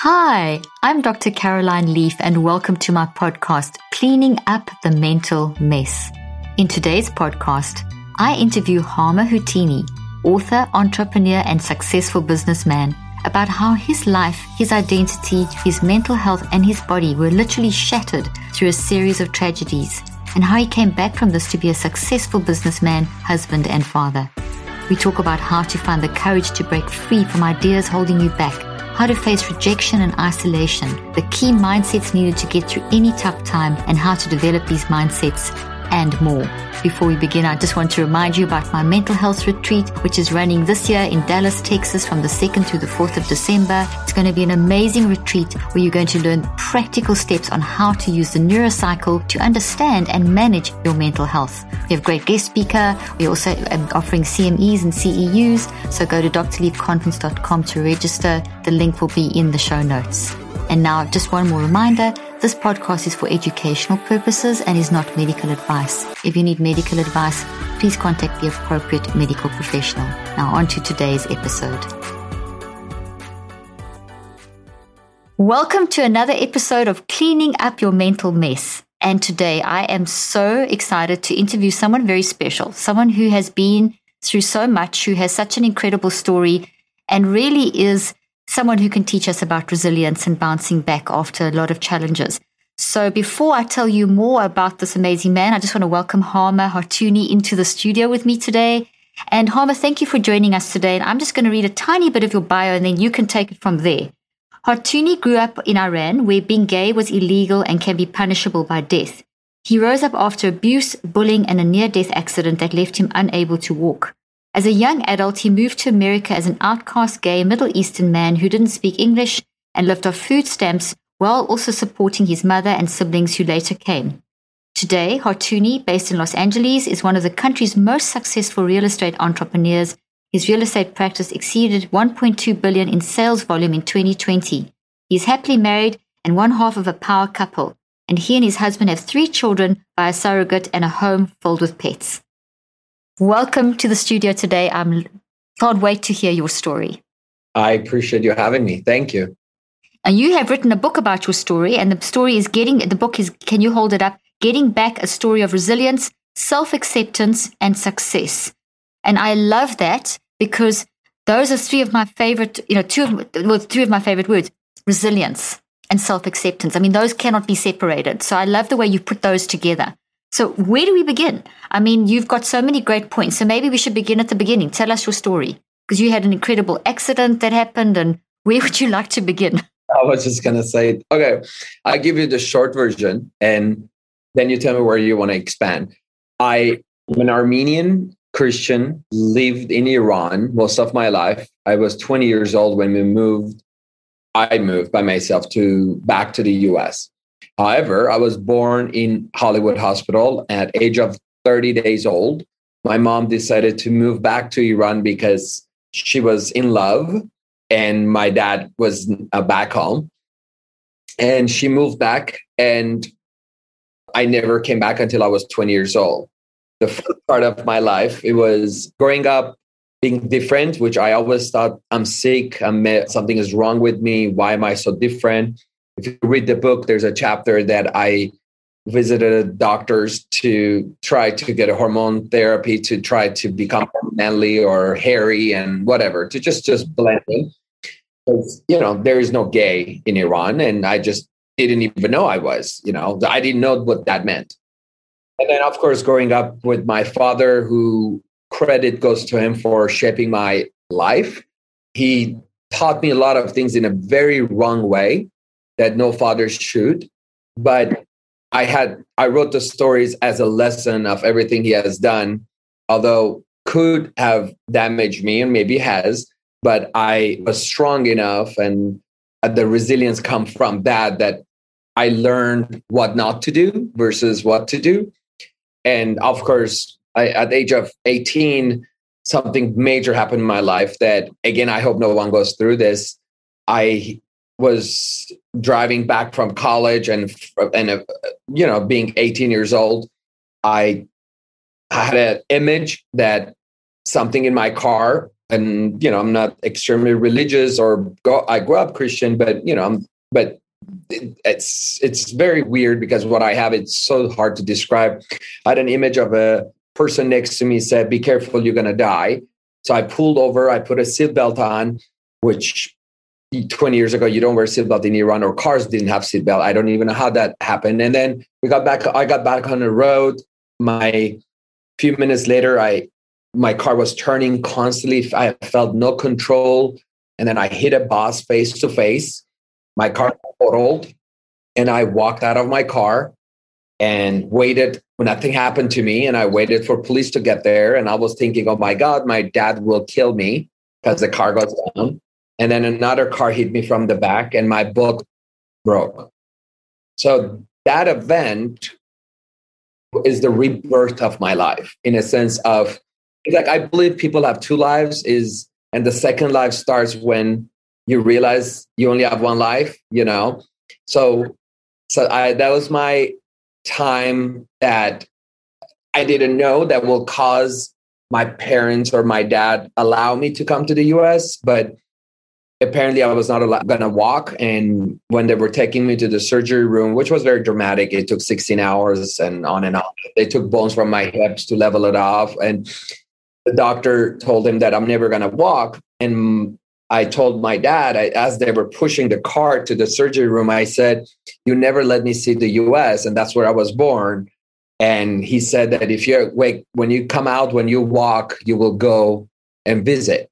Hi, I'm Dr. Caroline Leaf, and welcome to my podcast, Cleaning Up the Mental Mess. In today's podcast, I interview Harmer Houtini, author, entrepreneur, and successful businessman, about how his life, his identity, his mental health, and his body were literally shattered through a series of tragedies, and how he came back from this to be a successful businessman, husband, and father. We talk about how to find the courage to break free from ideas holding you back how to face rejection and isolation, the key mindsets needed to get through any tough time, and how to develop these mindsets and more. Before we begin, I just want to remind you about my mental health retreat, which is running this year in Dallas, Texas from the 2nd to the 4th of December. It's going to be an amazing retreat where you're going to learn practical steps on how to use the neurocycle to understand and manage your mental health. We have great guest speaker. We're also offering CMEs and CEUs. So go to drleafconference.com to register. The link will be in the show notes. And now, just one more reminder this podcast is for educational purposes and is not medical advice. If you need medical advice, please contact the appropriate medical professional. Now, on to today's episode. Welcome to another episode of Cleaning Up Your Mental Mess. And today I am so excited to interview someone very special, someone who has been through so much, who has such an incredible story, and really is someone who can teach us about resilience and bouncing back after a lot of challenges. So before I tell you more about this amazing man, I just want to welcome Harmer Hartuni into the studio with me today. And Harmer, thank you for joining us today. And I'm just going to read a tiny bit of your bio and then you can take it from there. Hartuni grew up in Iran where being gay was illegal and can be punishable by death. He rose up after abuse, bullying, and a near death accident that left him unable to walk. As a young adult, he moved to America as an outcast gay Middle Eastern man who didn't speak English and lived off food stamps while also supporting his mother and siblings who later came. Today, Houtini, based in Los Angeles, is one of the country's most successful real estate entrepreneurs. His real estate practice exceeded 1.2 billion in sales volume in 2020. He is happily married and one half of a power couple, and he and his husband have three children by a surrogate and a home filled with pets. Welcome to the studio today. I am can't wait to hear your story. I appreciate you having me. Thank you. And you have written a book about your story, and the story is getting the book is can you hold it up? Getting back a story of resilience, self acceptance, and success. And I love that because those are three of my favorite, you know, two of well, three of my favorite words: resilience and self acceptance. I mean, those cannot be separated. So I love the way you put those together. So, where do we begin? I mean, you've got so many great points. So, maybe we should begin at the beginning. Tell us your story because you had an incredible accident that happened. And where would you like to begin? I was just going to say, okay, I'll give you the short version and then you tell me where you want to expand. I am an Armenian Christian, lived in Iran most of my life. I was 20 years old when we moved. I moved by myself to back to the US. However, I was born in Hollywood Hospital at age of 30 days old. My mom decided to move back to Iran because she was in love and my dad was uh, back home. And she moved back and I never came back until I was 20 years old. The first part of my life, it was growing up being different, which I always thought I'm sick, I'm, something is wrong with me. Why am I so different? If you read the book, there's a chapter that I visited doctors to try to get a hormone therapy to try to become manly or hairy and whatever to just just blend in. You know, there is no gay in Iran, and I just didn't even know I was. You know, I didn't know what that meant. And then, of course, growing up with my father, who credit goes to him for shaping my life. He taught me a lot of things in a very wrong way that no father should. But I had I wrote the stories as a lesson of everything he has done. Although could have damaged me and maybe has, but I was strong enough and uh, the resilience come from that that I learned what not to do versus what to do. And of course, I, at the age of 18, something major happened in my life that, again, I hope no one goes through this. I was driving back from college and, and uh, you know, being 18 years old, I had an image that something in my car and you know i'm not extremely religious or go, i grew up christian but you know i'm but it's it's very weird because what I have it's so hard to describe. I had an image of a person next to me said, "Be careful, you're gonna die." So I pulled over. I put a seatbelt on, which 20 years ago you don't wear seatbelt in Iran or cars didn't have seatbelt. I don't even know how that happened. And then we got back. I got back on the road. My few minutes later, I my car was turning constantly. I felt no control, and then I hit a bus face to face my car totaled, and I walked out of my car and waited. Nothing happened to me, and I waited for police to get there. And I was thinking, "Oh my God, my dad will kill me because the car goes down." And then another car hit me from the back, and my book broke. So that event is the rebirth of my life in a sense of like I believe people have two lives is and the second life starts when you realize you only have one life, you know? So, so I, that was my time that I didn't know that will cause my parents or my dad allow me to come to the US, but apparently I was not going to walk. And when they were taking me to the surgery room, which was very dramatic, it took 16 hours and on and on. They took bones from my hips to level it off. And the doctor told him that I'm never going to walk. And I told my dad, I, as they were pushing the cart to the surgery room, I said, You never let me see the US. And that's where I was born. And he said that if you're wait, when you come out, when you walk, you will go and visit.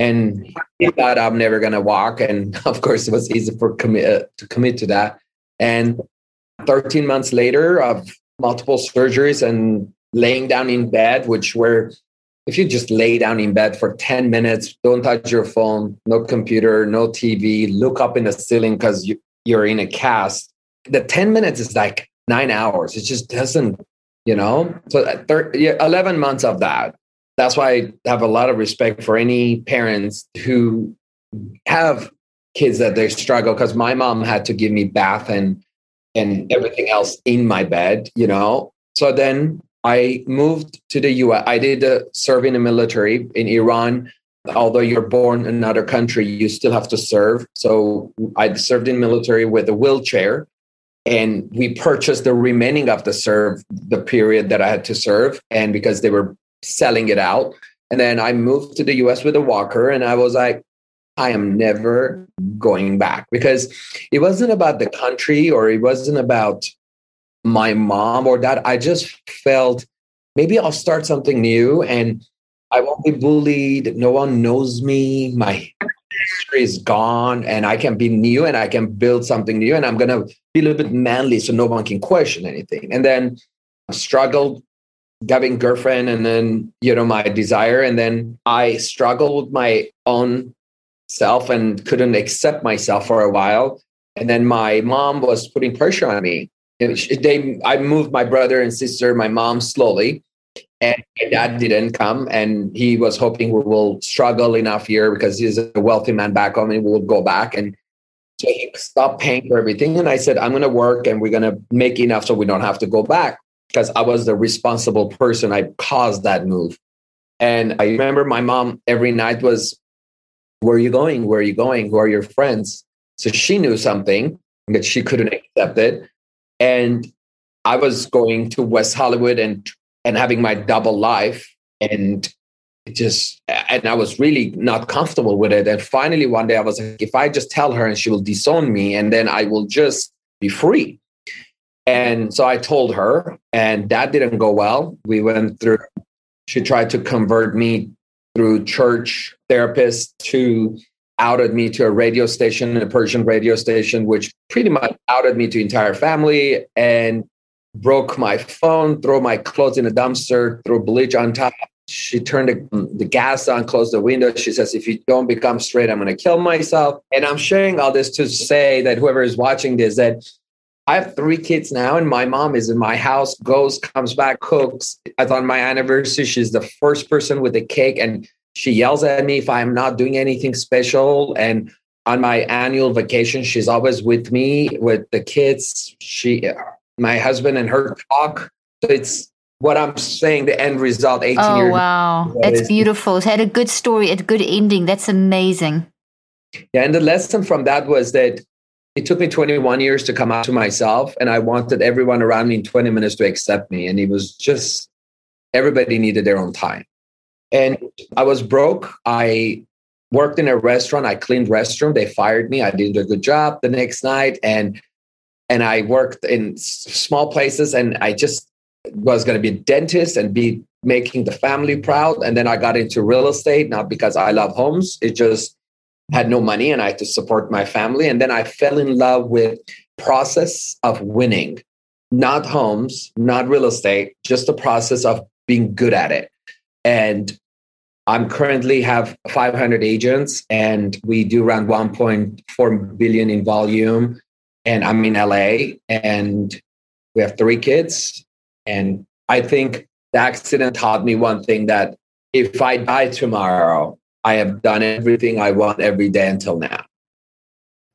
And he thought I'm never going to walk. And of course, it was easy for commit, uh, to commit to that. And 13 months later, of multiple surgeries and laying down in bed, which were if you just lay down in bed for 10 minutes, don't touch your phone, no computer, no TV, look up in the ceiling because you, you're in a cast, the 10 minutes is like nine hours. It just doesn't, you know? So 30, 11 months of that. That's why I have a lot of respect for any parents who have kids that they struggle because my mom had to give me bath and and everything else in my bed, you know. So then I moved to the US. I did uh, serve in the military in Iran. Although you're born in another country, you still have to serve. So I served in military with a wheelchair, and we purchased the remaining of the serve, the period that I had to serve, and because they were selling it out. And then I moved to the US with a walker, and I was like, I am never going back because it wasn't about the country or it wasn't about my mom or dad. I just felt maybe I'll start something new and I won't be bullied. No one knows me. My history is gone and I can be new and I can build something new and I'm going to be a little bit manly so no one can question anything. And then I struggled having girlfriend and then, you know, my desire. And then I struggled with my own self and couldn't accept myself for a while. And then my mom was putting pressure on me they I moved my brother and sister, my mom slowly, and my dad didn't come, and he was hoping we will struggle enough here because he's a wealthy man back home, and we'll go back and. So he stopped paying for everything. And I said, I'm going to work and we're going to make enough so we don't have to go back because I was the responsible person. I caused that move. And I remember my mom every night was, Where are you going? Where are you going? Who are your friends? So she knew something that she couldn't accept it and I was going to West Hollywood and and having my double life and just and I was really not comfortable with it. And finally one day I was like, if I just tell her and she will disown me and then I will just be free. And so I told her, and that didn't go well. We went through, she tried to convert me through church therapists to outed me to a radio station, a Persian radio station, which pretty much outed me to entire family and broke my phone, threw my clothes in a dumpster, threw bleach on top, she turned the, the gas on, closed the window. She says, If you don't become straight, I'm going to kill myself. And I'm sharing all this to say that whoever is watching this, that I have three kids now, and my mom is in my house, goes, comes back, cooks. I on my anniversary, she's the first person with the cake, and she yells at me if I'm not doing anything special. And on my annual vacation, she's always with me with the kids. She, my husband, and her talk. So it's what I'm saying. The end result. 18 oh years. wow, that's beautiful. It had a good story, a good ending. That's amazing. Yeah, and the lesson from that was that it took me 21 years to come out to myself and i wanted everyone around me in 20 minutes to accept me and it was just everybody needed their own time. And i was broke. I worked in a restaurant. I cleaned restroom. They fired me. I did a good job the next night and and i worked in small places and i just was going to be a dentist and be making the family proud and then i got into real estate not because i love homes. It just had no money and I had to support my family. And then I fell in love with process of winning, not homes, not real estate, just the process of being good at it. And I'm currently have 500 agents and we do around 1.4 billion in volume. And I'm in LA and we have three kids. And I think the accident taught me one thing that if I die tomorrow, I have done everything I want every day until now.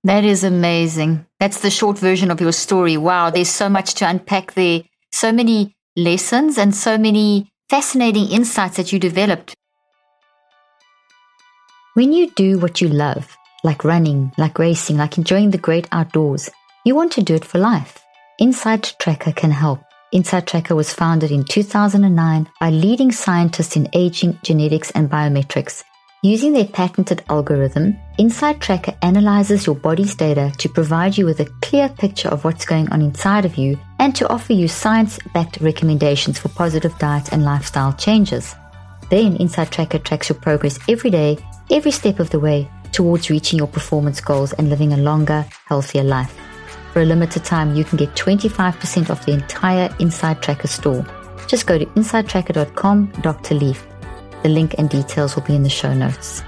That is amazing. That's the short version of your story. Wow, there's so much to unpack there. So many lessons and so many fascinating insights that you developed. When you do what you love, like running, like racing, like enjoying the great outdoors, you want to do it for life. Inside Tracker can help. Inside Tracker was founded in 2009 by leading scientists in aging, genetics, and biometrics Using their patented algorithm, Inside Tracker analyzes your body's data to provide you with a clear picture of what's going on inside of you and to offer you science backed recommendations for positive diet and lifestyle changes. Then Inside Tracker tracks your progress every day, every step of the way towards reaching your performance goals and living a longer, healthier life. For a limited time, you can get 25% off the entire Inside Tracker store. Just go to insidetracker.com, Dr. Leaf. The link and details will be in the show notes.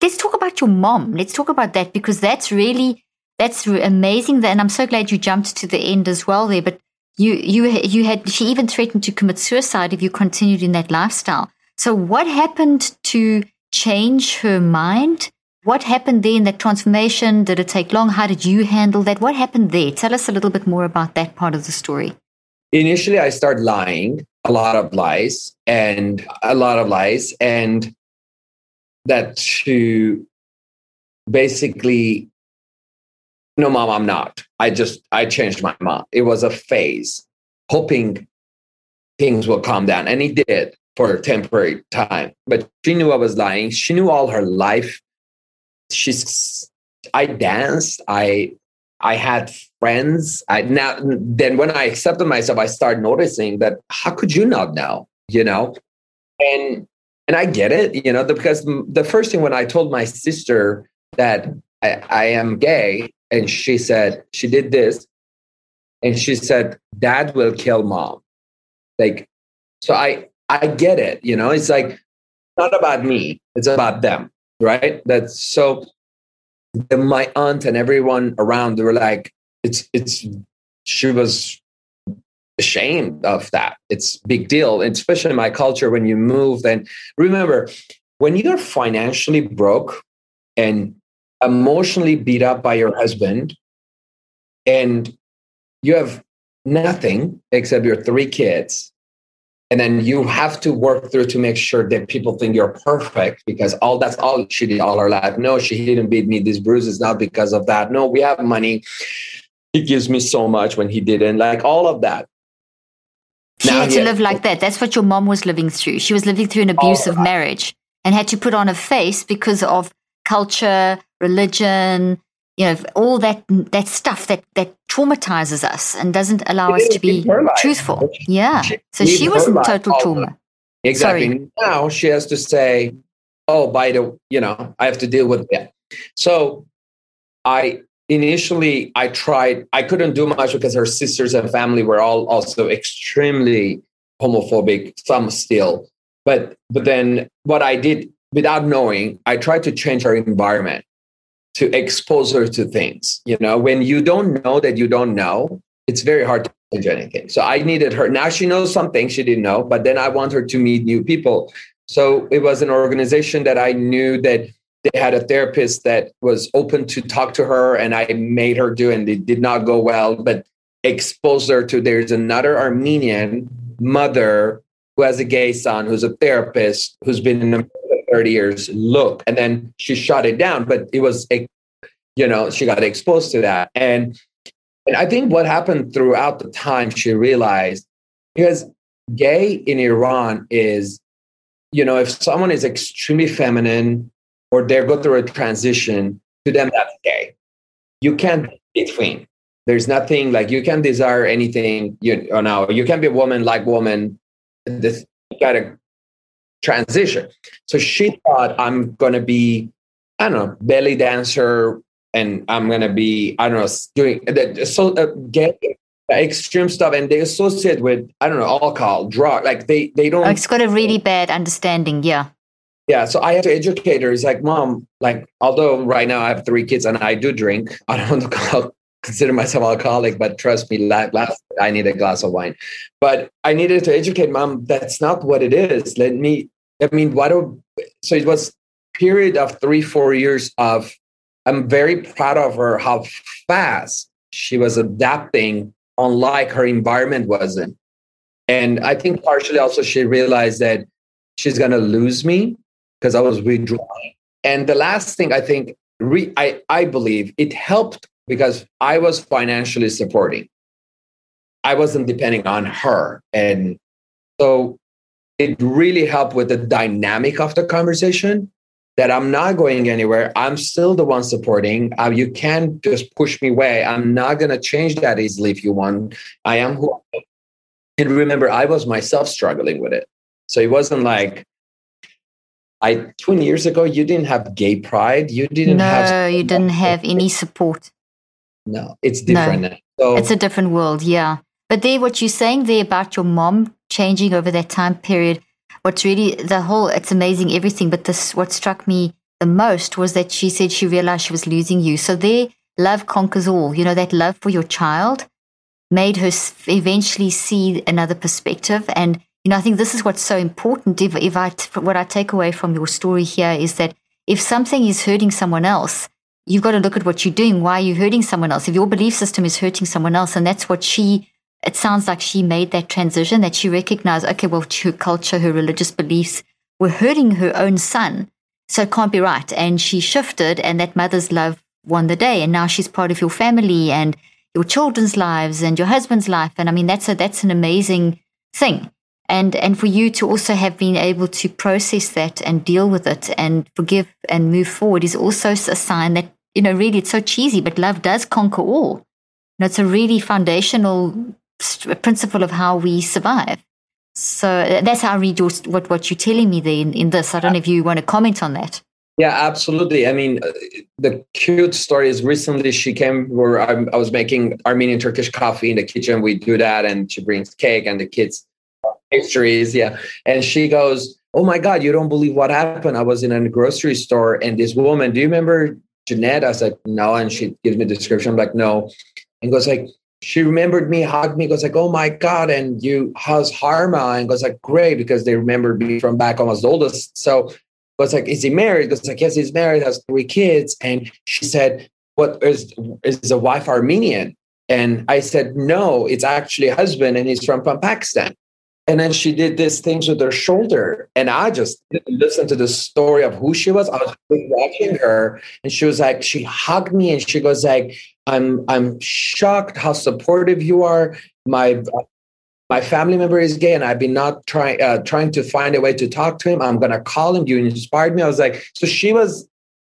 Let's talk about your mom. Let's talk about that because that's really that's amazing. And I'm so glad you jumped to the end as well there. But you you you had she even threatened to commit suicide if you continued in that lifestyle. So what happened to change her mind? What happened there in that transformation? Did it take long? How did you handle that? What happened there? Tell us a little bit more about that part of the story. Initially, I started lying a lot of lies and a lot of lies and that to basically no mom i'm not. I just i changed my mom it was a phase hoping things will calm down and it did for a temporary time. But she knew i was lying. She knew all her life. She's i danced. I I had friends. I now then when I accepted myself, I started noticing that how could you not know? You know, and and I get it. You know, because the first thing when I told my sister that I, I am gay, and she said she did this, and she said, "Dad will kill mom." Like, so I I get it. You know, it's like not about me; it's about them, right? That's so my aunt and everyone around they were like it's it's she was ashamed of that. It's big deal especially in my culture when you move and remember when you're financially broke and emotionally beat up by your husband and you have nothing except your three kids and then you have to work through to make sure that people think you're perfect because all that's all she did all her life. No she didn't beat me. These bruises not because of that. No we have money he gives me so much when he didn't like all of that. She now had to live like that. That's what your mom was living through. She was living through an abusive marriage and had to put on a face because of culture religion you know all that that stuff that that traumatizes us and doesn't allow us to be truthful. Yeah. so she was in total trauma. exactly. Sorry. now she has to say oh by the you know i have to deal with that. So i initially i tried i couldn't do much because her sisters and family were all also extremely homophobic, some still. But but then what I did without knowing, I tried to change her environment to expose her to things. You know, when you don't know that you don't know, it's very hard to change anything. So I needed her. Now she knows something she didn't know, but then I want her to meet new people. So it was an organization that I knew that they had a therapist that was open to talk to her and I made her do and it did not go well, but exposed her to there's another Armenian mother who has a gay son who's a therapist who's been in America 30 years. Look. And then she shut it down, but it was a you know, she got exposed to that. And and I think what happened throughout the time she realized because gay in Iran is, you know, if someone is extremely feminine or they're going through a transition, to them that's gay. You can't between. There's nothing like you can desire anything. You, you know, you can be a woman like woman. This you gotta transition. So she thought I'm gonna be, I don't know, belly dancer, and I'm gonna be, I don't know, doing the so uh, gay extreme stuff, and they associate with I don't know alcohol, drug. Like they they don't. Oh, it's got a really bad understanding. Yeah. Yeah, so I have to educate her. It's like, mom, like, although right now I have three kids and I do drink, I don't consider myself alcoholic, but trust me, last I need a glass of wine. But I needed to educate mom. That's not what it is. Let me. I mean, why do? So it was period of three, four years of. I'm very proud of her how fast she was adapting, unlike her environment wasn't. And I think partially also she realized that she's gonna lose me because I was withdrawing. And the last thing I think, re, I I believe it helped because I was financially supporting. I wasn't depending on her. And so it really helped with the dynamic of the conversation that I'm not going anywhere. I'm still the one supporting. Uh, you can't just push me away. I'm not going to change that easily if you want. I am who I am. And remember, I was myself struggling with it. So it wasn't like, I 20 years ago, you didn't have gay pride. You didn't no, have. No, you didn't have any support. No, it's different no. So, it's a different world, yeah. But there, what you're saying there about your mom changing over that time period, what's really the whole, it's amazing everything. But this, what struck me the most was that she said she realized she was losing you. So there, love conquers all. You know, that love for your child made her eventually see another perspective. And, you know, I think this is what's so important. If, if I, what I take away from your story here is that if something is hurting someone else, you've got to look at what you're doing. Why are you hurting someone else? If your belief system is hurting someone else, and that's what she, it sounds like she made that transition that she recognized, okay, well, her culture, her religious beliefs were hurting her own son. So it can't be right. And she shifted, and that mother's love won the day. And now she's part of your family and your children's lives and your husband's life. And I mean, that's a, that's an amazing thing. And, and for you to also have been able to process that and deal with it and forgive and move forward is also a sign that you know, really, it's so cheesy, but love does conquer all. You know, it's a really foundational principle of how we survive. So uh, that's how I read your, what, what you're telling me there in, in this. I don't know if you want to comment on that. Yeah, absolutely. I mean, uh, the cute story is recently she came where I, I was making Armenian Turkish coffee in the kitchen. We do that, and she brings cake and the kids pastries. Yeah, and she goes, "Oh my God, you don't believe what happened? I was in a grocery store, and this woman. Do you remember Jeanette? I was like, no. And she gives me description. I'm like, no. And goes like, she remembered me, hugged me, goes like, oh my God. And you, how's Harma? And goes like, great, because they remembered me from back as the oldest. So goes like, is he married? Goes like, yes, he's married, has three kids. And she said, what is, is the wife Armenian? And I said, no, it's actually husband and he's from, from Pakistan. And then she did these things with her shoulder. And I just listened to the story of who she was. I was watching her and she was like, she hugged me and she goes like, I'm I'm shocked how supportive you are. My my family member is gay and I've been not trying uh, trying to find a way to talk to him. I'm gonna call him. You inspired me. I was like, so she was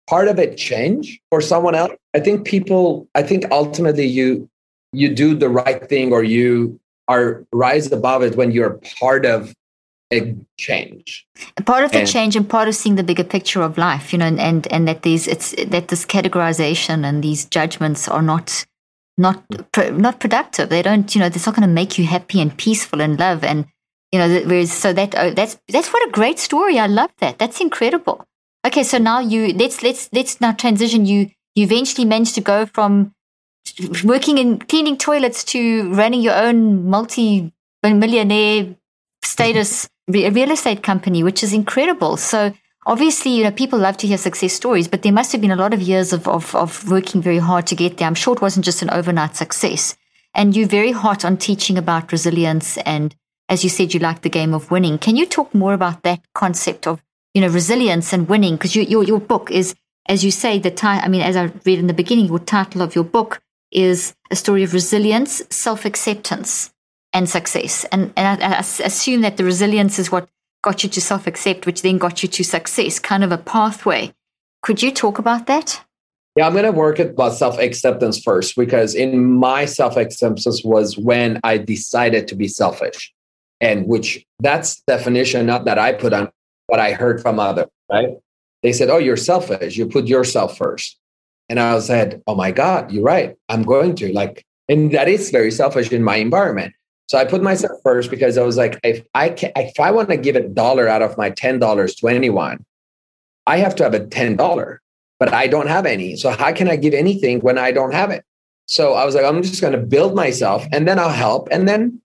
part of a change for someone else. I think people, I think ultimately you you do the right thing or you are rise above it when you're part of a change part of the and, change and part of seeing the bigger picture of life you know and, and and that these it's that this categorization and these judgments are not not not productive they don't you know it's not going to make you happy and peaceful and love and You know, whereas so that oh, that's that's what a great story. I love that. That's incredible. Okay, so now you let's let's let's now transition. You you eventually managed to go from working in cleaning toilets to running your own multi millionaire status mm-hmm. real estate company, which is incredible. So obviously, you know, people love to hear success stories, but there must have been a lot of years of, of, of working very hard to get there. I'm sure it wasn't just an overnight success. And you're very hot on teaching about resilience. And as you said, you like the game of winning. Can you talk more about that concept of, you know, resilience and winning? Because you, your, your book is, as you say, the title, I mean, as I read in the beginning, your title of your book is a story of resilience, self acceptance, and success. And, and I, I assume that the resilience is what got you to self accept, which then got you to success, kind of a pathway. Could you talk about that? Yeah, I'm going to work about self acceptance first because in my self acceptance was when I decided to be selfish, and which that's definition not that I put on, but I heard from others. Right? They said, "Oh, you're selfish. You put yourself first. And I said, "Oh my God, you're right. I'm going to like." And that is very selfish in my environment. So I put myself first because I was like, if I can, if I want to give a dollar out of my ten dollars to anyone, I have to have a ten dollar, but I don't have any. So how can I give anything when I don't have it? So I was like, I'm just going to build myself, and then I'll help, and then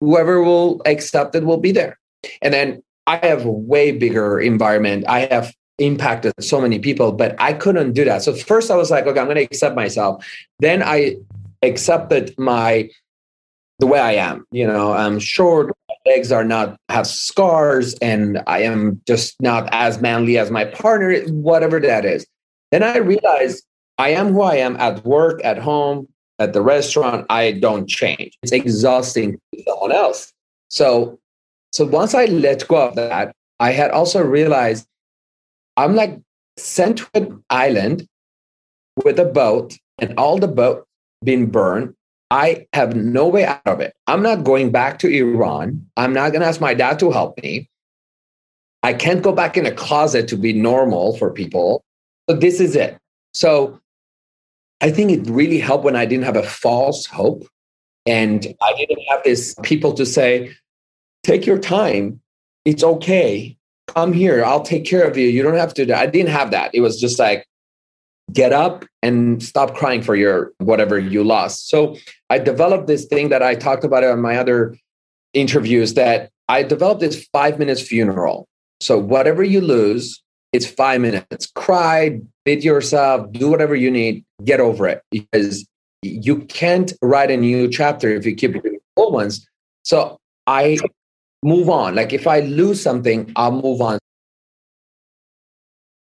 whoever will accept it will be there. And then I have a way bigger environment. I have impacted so many people, but I couldn't do that. So first I was like, okay, I'm going to accept myself. Then I accepted my the way I am. You know, I'm short, legs are not have scars, and I am just not as manly as my partner, whatever that is. Then I realized I am who I am at work, at home, at the restaurant. I don't change. It's exhausting to someone else. So, so once I let go of that, I had also realized I'm like sent to an island with a boat, and all the boat being burned I have no way out of it. I'm not going back to Iran. I'm not going to ask my dad to help me. I can't go back in a closet to be normal for people. So this is it. So I think it really helped when I didn't have a false hope and I didn't have this people to say, take your time. It's okay. Come here. I'll take care of you. You don't have to. I didn't have that. It was just like, get up and stop crying for your whatever you lost. So I developed this thing that I talked about on my other interviews that I developed this five minutes funeral. So whatever you lose, it's five minutes. Cry, beat yourself, do whatever you need, get over it because you can't write a new chapter if you keep doing old ones. So I move on. Like if I lose something, I'll move on.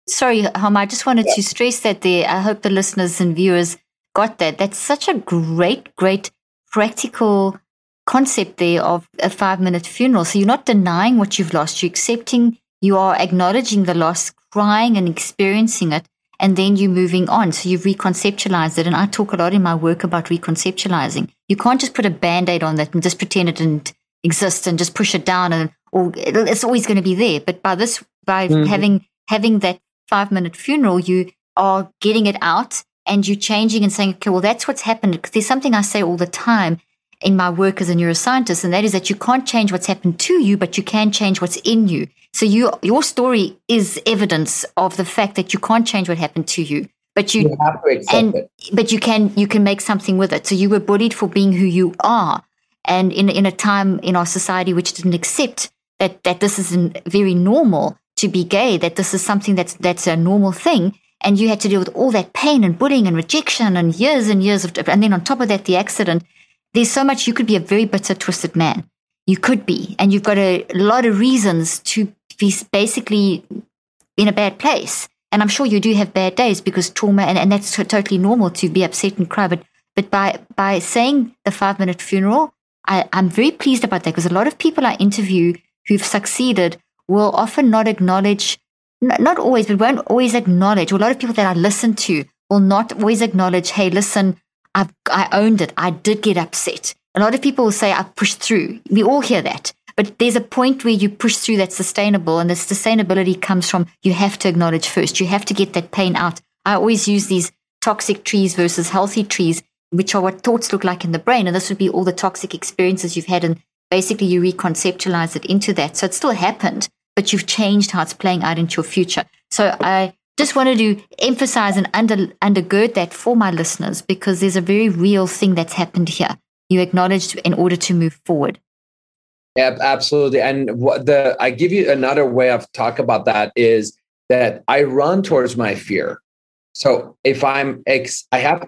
Sorry, Hom, I just wanted yeah. to stress that there. I hope the listeners and viewers got that. That's such a great, great practical concept there of a five minute funeral. So you're not denying what you've lost, you're accepting, you are acknowledging the loss, crying and experiencing it, and then you're moving on. So you've reconceptualized it. And I talk a lot in my work about reconceptualizing. You can't just put a band aid on that and just pretend it didn't exist and just push it down and or it's always going to be there. But by this, by mm-hmm. having having that five minute funeral, you are getting it out and you're changing and saying, okay, well, that's what's happened. Because there's something I say all the time in my work as a neuroscientist, and that is that you can't change what's happened to you, but you can change what's in you. So you, your story is evidence of the fact that you can't change what happened to you, but you, you have to accept and, it. But you can you can make something with it. So you were bullied for being who you are, and in in a time in our society which didn't accept that that this is very normal to be gay, that this is something that's that's a normal thing, and you had to deal with all that pain and bullying and rejection and years and years of, and then on top of that, the accident. There's so much. You could be a very bitter, twisted man. You could be, and you've got a lot of reasons to be basically in a bad place. And I'm sure you do have bad days because trauma, and, and that's t- totally normal to be upset and cry. But but by by saying the five minute funeral, I, I'm very pleased about that because a lot of people I interview who've succeeded will often not acknowledge, not always, but won't always acknowledge. A lot of people that I listen to will not always acknowledge, hey, listen, I've, I owned it. I did get upset. A lot of people will say, I pushed through. We all hear that. But there's a point where you push through that's sustainable, and the sustainability comes from you have to acknowledge first. You have to get that pain out. I always use these toxic trees versus healthy trees, which are what thoughts look like in the brain. And this would be all the toxic experiences you've had And basically you reconceptualize it into that. So it still happened, but you've changed how it's playing out into your future. So I just wanted to emphasize and under, undergird that for my listeners because there's a very real thing that's happened here. You acknowledged in order to move forward. Yeah, absolutely. And what the I give you another way of talk about that is that I run towards my fear. So if I'm ex, I have,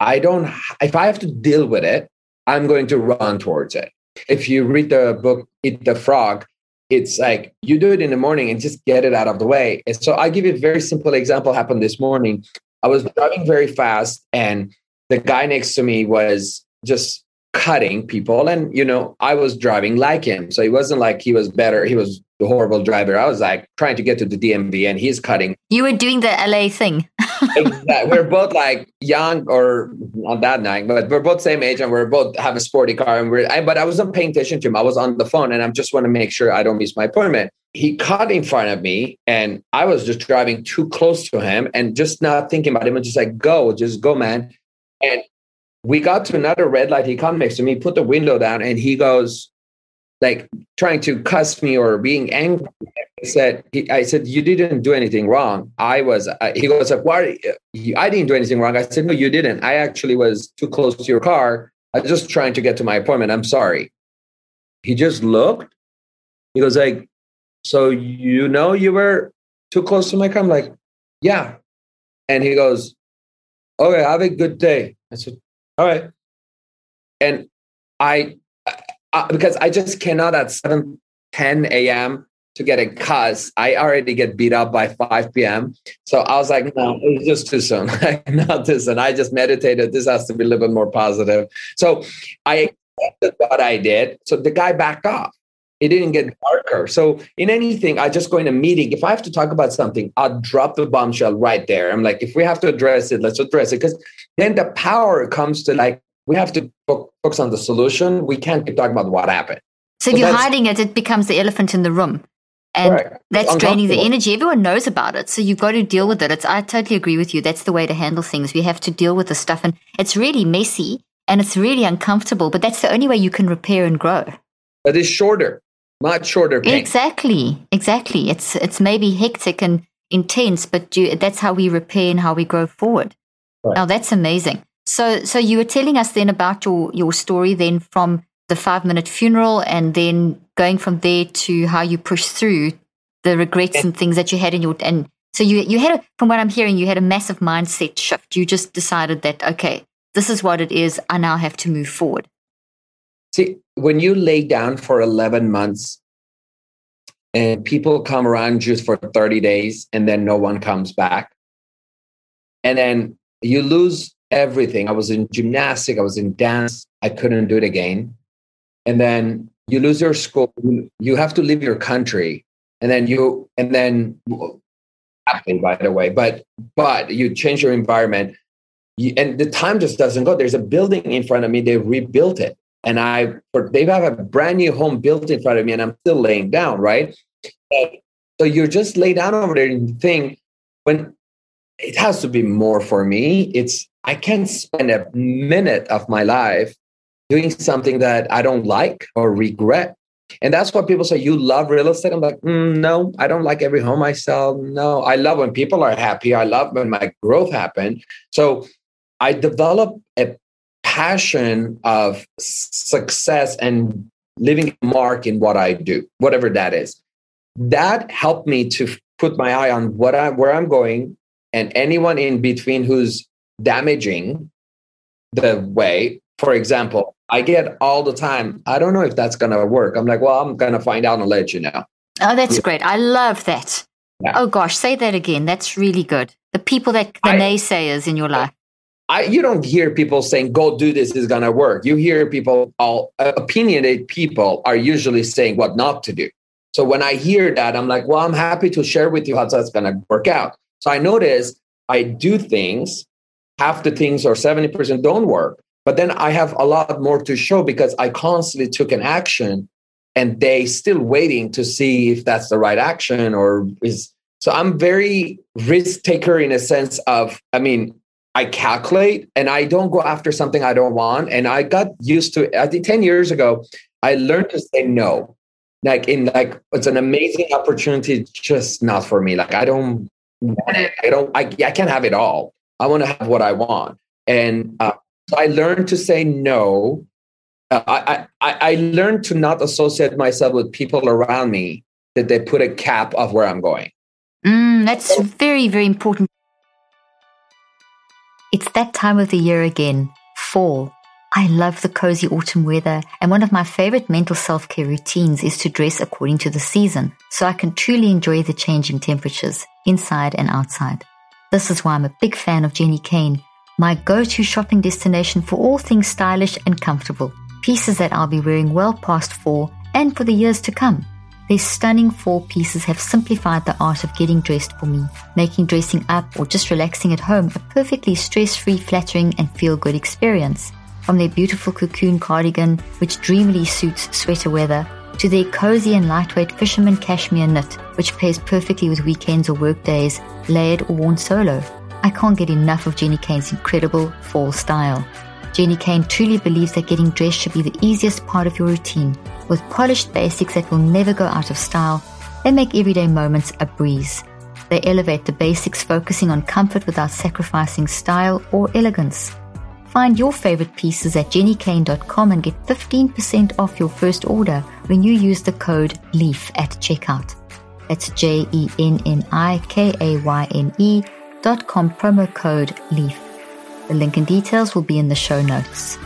I don't. If I have to deal with it, I'm going to run towards it. If you read the book Eat the Frog, it's like you do it in the morning and just get it out of the way. And so I give you a very simple example happened this morning. I was driving very fast and the guy next to me was just cutting people. And you know i was driving like him. So it wasn't like he was better he was the horrible driver. I was like trying to get to the dmv and he's cutting. You were doing the la thing. Exactly. we're both like young or not that young but we're both same age and we're both have a sporty car and we're I, but i wasn't paying attention to him. I was on the phone and i just want to make sure i don't miss my appointment. He cut in front of me and i was just driving too close to him and just not thinking about him. And just like go just go man. And we got to another red light. He comes next to me, put the window down, and he goes, like trying to cuss me or being angry. I said, he, I said, you didn't do anything wrong. I was, uh, he goes like, why? I didn't do anything wrong. I said, no, you didn't. I actually was too close to your car. I was just trying to get to my appointment. I'm sorry. He just looked. He goes like, so you know you were too close to my car? I'm like, yeah. And he goes, okay, have a good day. I said, all right. And I, I because I just cannot at 7, 10 a.m. to get a cuss. I already get beat up by 5 p.m. So I was like, no, it's just too soon. Not this. And I just meditated. This has to be a little bit more positive. So I accepted what I did. So the guy backed off it didn't get darker. So in anything, I just go in a meeting. If I have to talk about something, I'll drop the bombshell right there. I'm like, if we have to address it, let's address it. Because then the power comes to like, we have to focus on the solution. We can't keep talking about what happened. So, so if you're hiding it, it becomes the elephant in the room. And correct. that's draining the energy. Everyone knows about it. So you've got to deal with it. It's, I totally agree with you. That's the way to handle things. We have to deal with the stuff. And it's really messy and it's really uncomfortable, but that's the only way you can repair and grow. That is shorter much shorter pain. Exactly, exactly. It's it's maybe hectic and intense, but you, that's how we repair and how we grow forward. Right. Now that's amazing. So so you were telling us then about your your story then from the five minute funeral and then going from there to how you pushed through the regrets and things that you had in your and so you you had a, from what I'm hearing you had a massive mindset shift. You just decided that okay, this is what it is. I now have to move forward. See, when you lay down for 11 months and people come around you for 30 days and then no one comes back, and then you lose everything. I was in gymnastic, I was in dance, I couldn't do it again. And then you lose your school, you have to leave your country, and then you, and then, happy by the way, but but you change your environment, and the time just doesn't go. There's a building in front of me; they rebuilt it and I they have a brand new home built in front of me, and I'm still laying down, right? So you're just lay down over there and think when it has to be more for me. It's I can't spend a minute of my life doing something that I don't like or regret. And that's what people say. You love real estate. I'm like, mm, no, I don't like every home I sell. No, I love when people are happy. I love when my growth happened. So I develop a passion of success and leaving a mark in what I do, whatever that is. That helped me to put my eye on what I where I'm going and anyone in between who's damaging the way. For example, I get all the time, I don't know if that's gonna work. I'm like, well, I'm gonna find out and let you know. Oh, that's yeah. great. I love that. Yeah. Oh gosh, say that again. That's really good. The people that the I, naysayers in your life. I, you don't hear people saying, go do this is going to work. You hear people, all uh, opinionated people are usually saying what not to do. So when I hear that, I'm like, well, I'm happy to share with you how that's going to work out. So I notice I do things, half the things or 70% don't work. But then I have a lot more to show because I constantly took an action and they still waiting to see if that's the right action or is so I'm very risk taker in a sense of, I mean, I calculate and I don't go after something I don't want. And I got used to, I think 10 years ago, I learned to say no. Like in like it's an amazing opportunity, just not for me. Like I don't want it. I don't. I I can't have it all. I want to have what I want, and uh, I learned to say no. Uh, I, I I learned to not associate myself with people around me that they put a cap of where I'm going. Mm, that's very very important. It's that time of the year again, fall. I love the cozy autumn weather, and one of my favorite mental self care routines is to dress according to the season so I can truly enjoy the changing temperatures inside and outside. This is why I'm a big fan of Jenni Kayne, my go to shopping destination for all things stylish and comfortable. Pieces that I'll be wearing well past fall and for the years to come. These stunning fall pieces have simplified the art of getting dressed for me, making dressing up or just relaxing at home a perfectly stress free, flattering, and feel good experience from their beautiful cocoon cardigan, which dreamily suits sweater weather, to their cozy and lightweight fisherman cashmere knit, which pairs perfectly with weekends or work days, layered or worn solo. I can't get enough of Jenni Kayne's incredible fall style. Jenni Kayne truly believes that getting dressed should be the easiest part of your routine. With polished basics that will never go out of style, they make everyday moments a breeze. They elevate the basics, focusing on comfort without sacrificing style or elegance. Find your favorite pieces at jennikayne.com and get 15% off your first order when you use the code LEAF at checkout. That's J E N N I K A Y N E dot com promo code LEAF. The link and details will be in the show notes.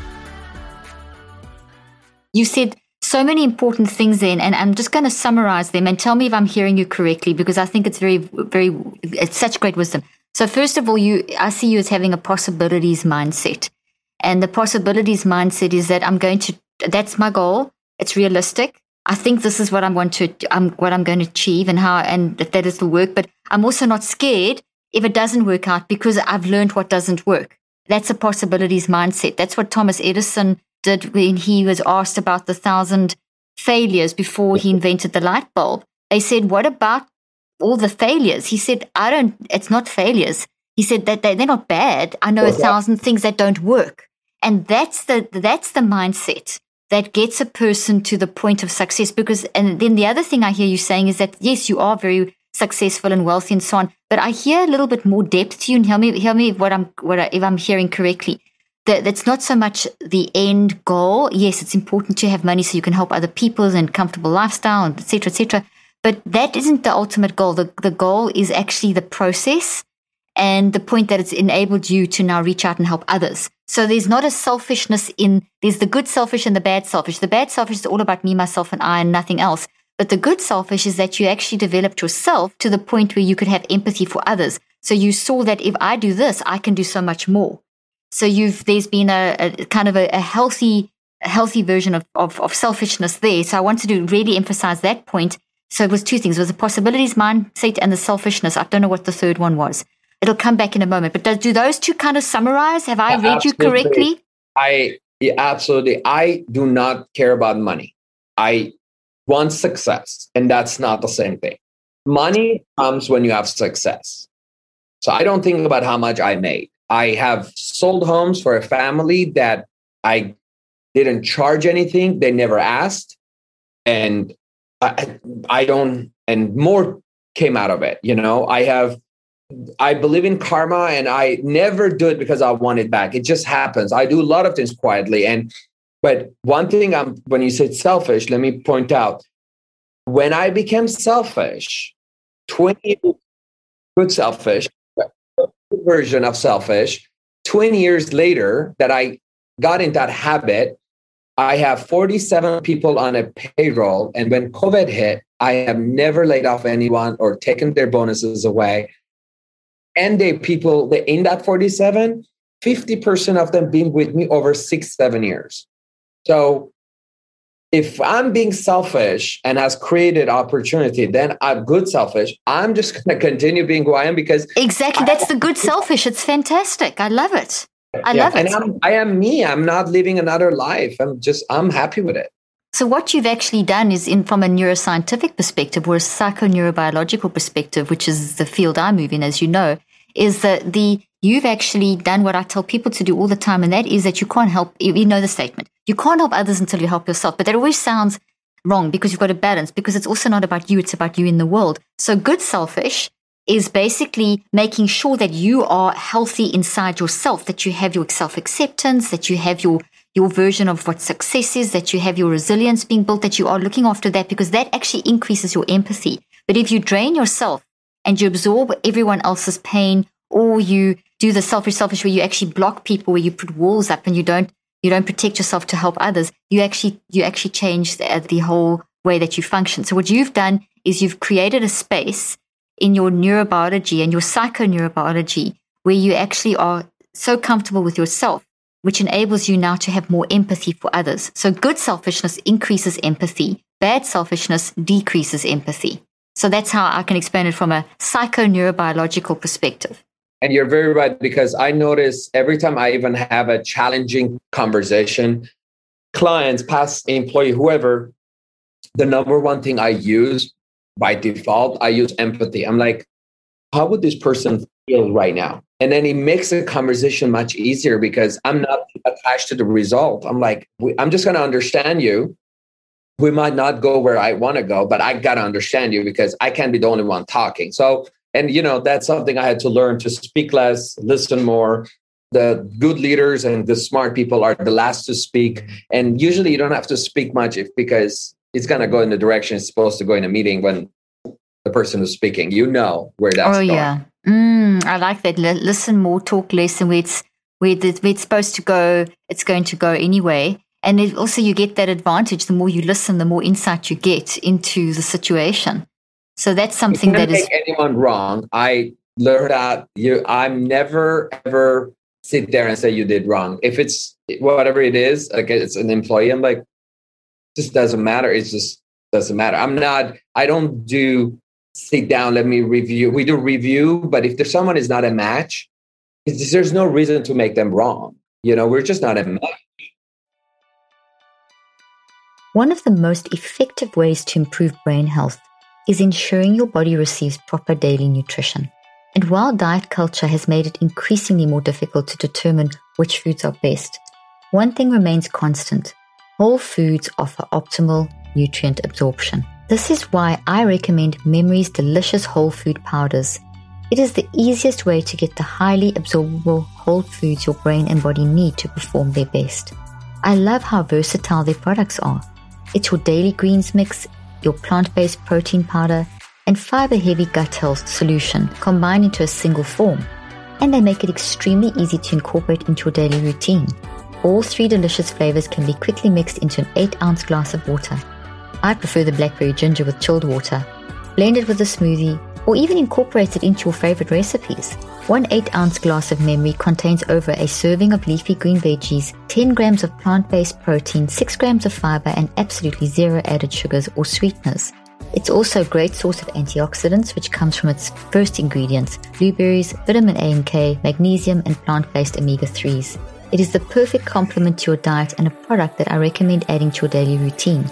You said so many important things then, and I'm just going to summarize them and tell me if I'm hearing you correctly because I think it's very, very, it's such great wisdom. So first of all, you, I see you as having a possibilities mindset. And the possibilities mindset is that I'm going to, that's my goal. It's realistic. I think this is what I'm going to, what I'm going to achieve and how, and that, that is the work. But I'm also not scared if it doesn't work out because I've learned what doesn't work. That's a possibilities mindset. That's what Thomas Edison did when he was asked about the thousand failures before he invented the light bulb. They said, what about all the failures? He said, I don't, it's not failures. He said that they, they're not bad. I know a thousand things that don't work. And that's the, that's the mindset that gets a person to the point of success. Because, and then the other thing I hear you saying is that, yes, you are very successful and wealthy and so on, but I hear a little bit more depth to you and help me, help me what I'm, what I, if I'm hearing correctly. That that's not so much the end goal. Yes, it's important to have money so you can help other people and comfortable lifestyle and etc. etc. But that isn't the ultimate goal. The, the goal is actually the process and the point that it's enabled you to now reach out and help others. So there's not a selfishness in, there's the good selfish and the bad selfish. The bad selfish is all about me, myself, and I, and nothing else. But the good selfish is that you actually developed yourself to the point where you could have empathy for others. So you saw that if I do this, I can do so much more. So you've, there's been a, a kind of a, a healthy, a healthy version of, of, of selfishness there. So I wanted to really emphasize that point. So it was two things. It was the possibilities mindset and the selfishness. I don't know what the third one was. It'll come back in a moment. But do, do those two kind of summarize? Have I read absolutely. you correctly? I yeah, absolutely. I do not care about money. I want success, and that's not the same thing. Money comes when you have success. So I don't think about how much I made. I have sold homes for a family that I didn't charge anything. They never asked. And I, I don't, and more came out of it. You know, I have I believe in karma and I never do it because I want it back. It just happens. I do a lot of things quietly. And but one thing I'm when you said selfish, let me point out when I became selfish, 20 good selfish, version of selfish, 20 years later that I got in that habit, I have 47 people on a payroll. And when COVID hit, I have never laid off anyone or taken their bonuses away and the people in that 47 50% of them been with me over six seven years so if i'm being selfish and has created opportunity then i'm good selfish. I'm just going to continue being who i am because exactly. That's the good selfish. It's fantastic. I love it. I yeah, love it. and I'm, i am me. I'm not living another life. I'm just i'm happy with it. So what you've actually done is in from a neuroscientific perspective or a psychoneurobiological perspective, which is the field I move in, as you know, is that the you've actually done what I tell people to do all the time, and that is that you can't help, you know the statement, you can't help others until you help yourself. But that always sounds wrong because you've got a balance, because it's also not about you, it's about you in the world. So good selfish is basically making sure that you are healthy inside yourself, that you have your self acceptance, that you have your your version of what success is, that you have your resilience being built, that you are looking after that because that actually increases your empathy. But if you drain yourself and you absorb everyone else's pain or you do the selfish selfish where you actually block people where you put walls up and you don't you don't protect yourself to help others. You actually you actually change the, the whole way that you function. So what you've done is you've created a space in your neurobiology and your psychoneurobiology where you actually are so comfortable with yourself which enables you now to have more empathy for others. So good selfishness increases empathy bad selfishness decreases empathy. So that's how i can explain it from a psychoneurobiological perspective and you're very right because I notice every time I even have a challenging conversation, clients, past employee, whoever, the number one thing I use by default, I use empathy. I'm like, how would this person feel right now? And then it makes the conversation much easier because I'm not attached to the result. I'm like, I'm just going to understand you. We might not go where I want to go, but I got to understand you because I can't be the only one talking. So and you know that's something i had to learn to speak less listen more. The good leaders and the smart people are the last to speak. And usually you don't have to speak much if because it's going to go in the direction it's supposed to go in a meeting when the person is speaking. You know where that's oh going. yeah. Mm, i like that. L- listen more talk less and where it's where, the, where it's supposed to go it's going to go anyway. And also you get that advantage. The more you listen the more insight you get into the situation so that's something that is anyone wrong. I learned that you. I'm never ever sit there and say you did wrong. If it's whatever it is, like it's an employee, I'm like, just doesn't matter. It just doesn't matter. I'm not. I don't do sit down. Let me review. We do review, but if there's someone is not a match, there's no reason to make them wrong. You know, we're just not a match. One of the most effective ways to improve brain health is ensuring your body receives proper daily nutrition. And while diet culture has made it increasingly more difficult to determine which foods are best, one thing remains constant. Whole foods offer optimal nutrient absorption. This is why I recommend Memory's delicious whole food powders. It is the easiest way to get the highly absorbable whole foods your brain and body need to perform their best. I love how versatile their products are. It's your daily greens mix your plant based protein powder, and fiber heavy gut health solution combined into a single form. And they make it extremely easy to incorporate into your daily routine. All three delicious flavors can be quickly mixed into an 8 ounce glass of water. I prefer the blackberry ginger with chilled water. Blend it with a smoothie or even incorporate it into your favorite recipes. One 8 ounce glass of memory contains over a serving of leafy green veggies, 10 grams of plant based protein, 6 grams of fiber, and absolutely zero added sugars or sweeteners. It's also a great source of antioxidants, which comes from its first ingredients blueberries, vitamin A and K, magnesium, and plant based omega 3s. It is the perfect complement to your diet and a product that I recommend adding to your daily routine.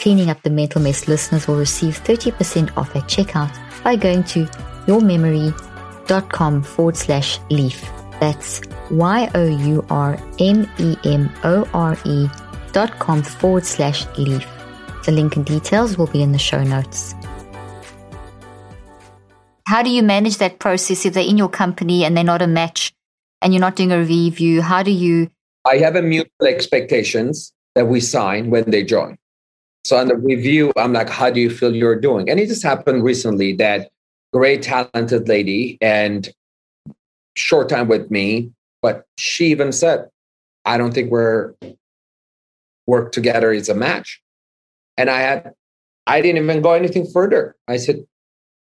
Cleaning Up the Mental Mess listeners will receive 30% off at checkout by going to yourmemory.com com forward slash leaf. That's Y O U R M E M O R E dot com forward slash leaf. The link and details will be in the show notes. How do you manage that process if they're in your company and they're not a match and you're not doing a review? How do you? I have a mutual expectations that we sign when they join. So on the review, I'm like, how do you feel you're doing? And it just happened recently that great talented lady and short time with me but she even said i don't think we're work together is a match. And i had i didn't even go anything further. I said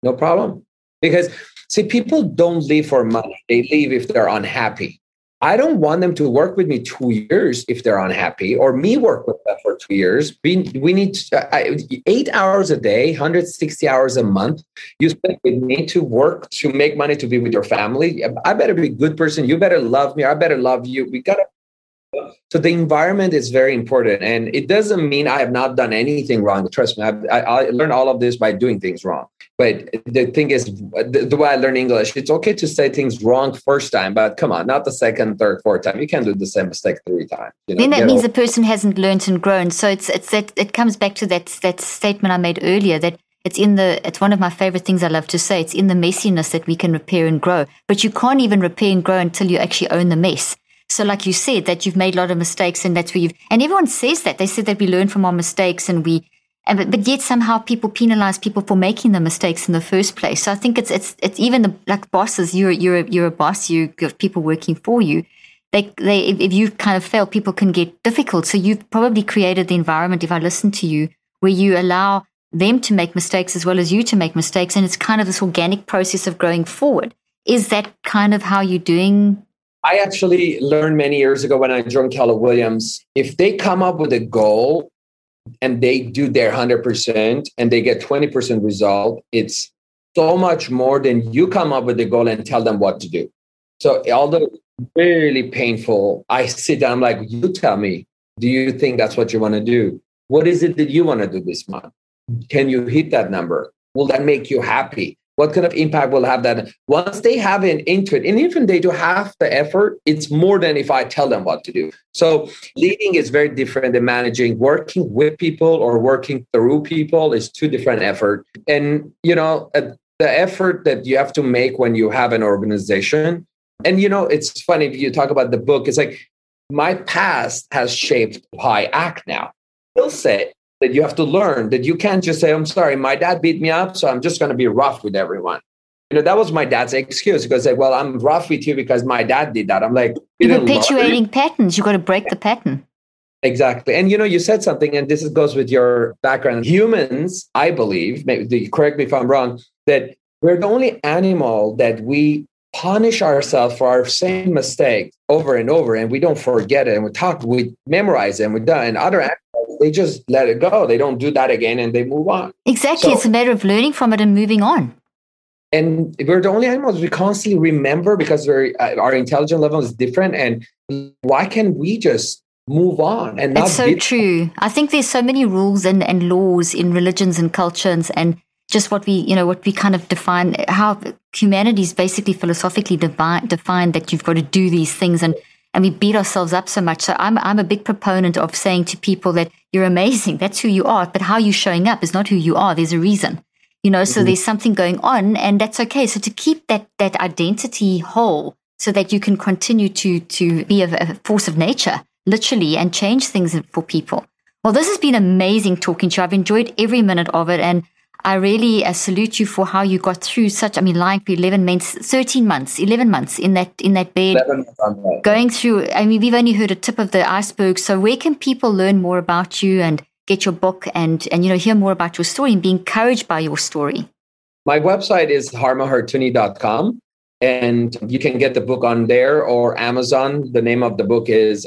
no problem. Because see people don't leave for money. They leave if they're unhappy I don't want them to work with me two years if they're unhappy, or me work with them for two years. We, we need to, I, eight hours a day, 160 hours a month. You spend with me to work to make money to be with your family. I better be a good person. You better love me. I better love you. We gotta So the environment is very important, and it doesn't mean I have not done anything wrong. Trust me, I, I, I learned all of this by doing things wrong. But the thing is, the, the, way I learn English, it's okay to say things wrong first time, but come on, not the second, third, fourth time. You can't do the same mistake three times. You know? Then that means the person hasn't learned and grown. So it's it's that it comes back to that that statement I made earlier that it's in the it's one of my favorite things I love to say. It's in the messiness that we can repair and grow. But you can't even repair and grow until you actually own the mess. So, like you said, that you've made a lot of mistakes, and that's where you've, and everyone says that. They said that we learn from our mistakes and we, and, but, yet somehow people penalize people for making the mistakes in the first place. So I think it's, it's, it's even the, like bosses, you're, you're, a, you're a boss, you have people working for you. They, they, if, if you kind of fail, people can get difficult. So you've probably created the environment, if I listen to you, where you allow them to make mistakes as well as you to make mistakes. And it's kind of this organic process of growing forward. Is that kind of how you're doing I actually learned many years ago when I joined Keller Williams if they come up with a goal and they do their 100% and they get 20% result, it's so much more than you come up with a goal and tell them what to do. So, although really painful, I sit down, I'm like, you tell me, do you think that's what you want to do? What is it that you want to do this month? Can you hit that number? Will that make you happy? What kind of impact will have that? Once they have an into it and even they do half the effort it's more than if i tell them what to do. So leading is very different than managing. Working with people or working through people is two different effort. And you know uh, the effort that you have to make when you have an organization and you know it's funny if you talk about the book it's like my past has shaped how i act now. Skill set that you have to learn that you can't just say, I'm sorry, my dad beat me up, so I'm just going to be rough with everyone. You know, that was my dad's excuse because like, well, I'm rough with you because my dad did that. I'm like, you're perpetuating patterns. You've got to break the pattern. Exactly. And you know, you said something, and this goes with your background. Humans, I believe, maybe correct me if I'm wrong, that we're the only animal that we punish ourselves for our same mistake over and over, and we don't forget it, and we talk, we memorize it, and we done. And other animals, they just let it go. They don't do that again, and they move on. Exactly. So, it's a matter of learning from it and moving on. And we're the only animals we constantly remember because we're, uh, our intelligence level is different. And why can we just move on and It's so true. I think there's so many rules and, and laws in religions and cultures and just what we, you know, what we kind of define, how humanity is basically philosophically devi- defined that you've got to do these things and, and we beat ourselves up so much. So I'm, I'm a big proponent of saying to people that you're amazing. That's who you are. But how you're showing up is not who you are. There's a reason, you know, so mm-hmm. there's something going on and that's okay. So to keep that, that identity whole so that you can continue to, to be a, a force of nature, literally, and change things for people. Well, this has been amazing talking to you. I've enjoyed every minute of it. And I really uh, salute you for how you got through such. I mean, for eleven months, thirteen months, eleven months in that in that bed, going through. I mean, we've only heard a tip of the iceberg. So, where can people learn more about you and get your book and and you know hear more about your story and be encouraged by your story? My website is harmahartouni.com and you can get the book on there or Amazon. The name of the book is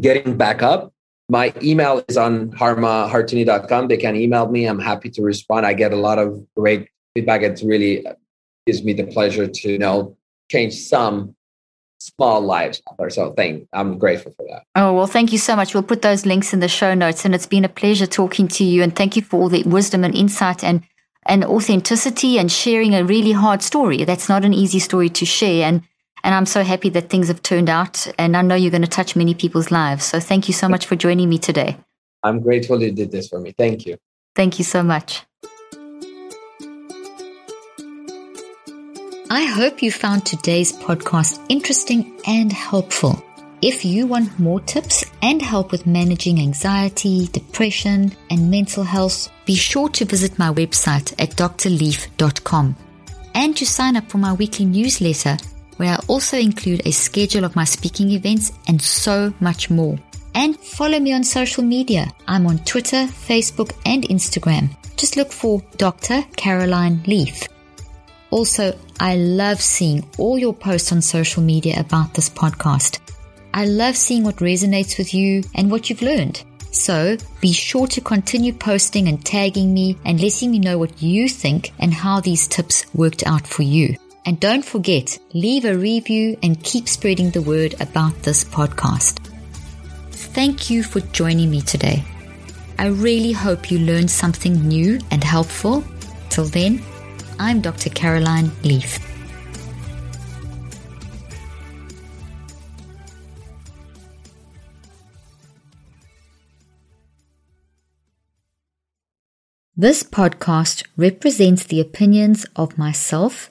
Getting Back Up my email is on harmahartouni.com. They can email me. I'm happy to respond. I get a lot of great feedback. It really gives me the pleasure to you know change some small lives or so thing. I'm grateful for that. Oh, well, thank you so much. We'll put those links in the show notes. And it's been a pleasure talking to you. And thank you for all the wisdom and insight and, and authenticity and sharing a really hard story. That's not an easy story to share. And and I'm so happy that things have turned out. And I know you're going to touch many people's lives. So thank you so much for joining me today. I'm grateful you did this for me. Thank you. Thank you so much. I hope you found today's podcast interesting and helpful. If you want more tips and help with managing anxiety, depression, and mental health, be sure to visit my website at drleaf.com and to sign up for my weekly newsletter where I also include a schedule of my speaking events and so much more. And follow me on social media. I'm on Twitter, Facebook, and Instagram. Just look for Dr. Caroline Leaf. Also, I love seeing all your posts on social media about this podcast. I love seeing what resonates with you and what you've learned. So be sure to continue posting and tagging me and letting me know what you think and how these tips worked out for you. And don't forget, leave a review and keep spreading the word about this podcast. Thank you for joining me today. I really hope you learned something new and helpful. Till then, I'm Dr. Caroline Leaf. This podcast represents the opinions of myself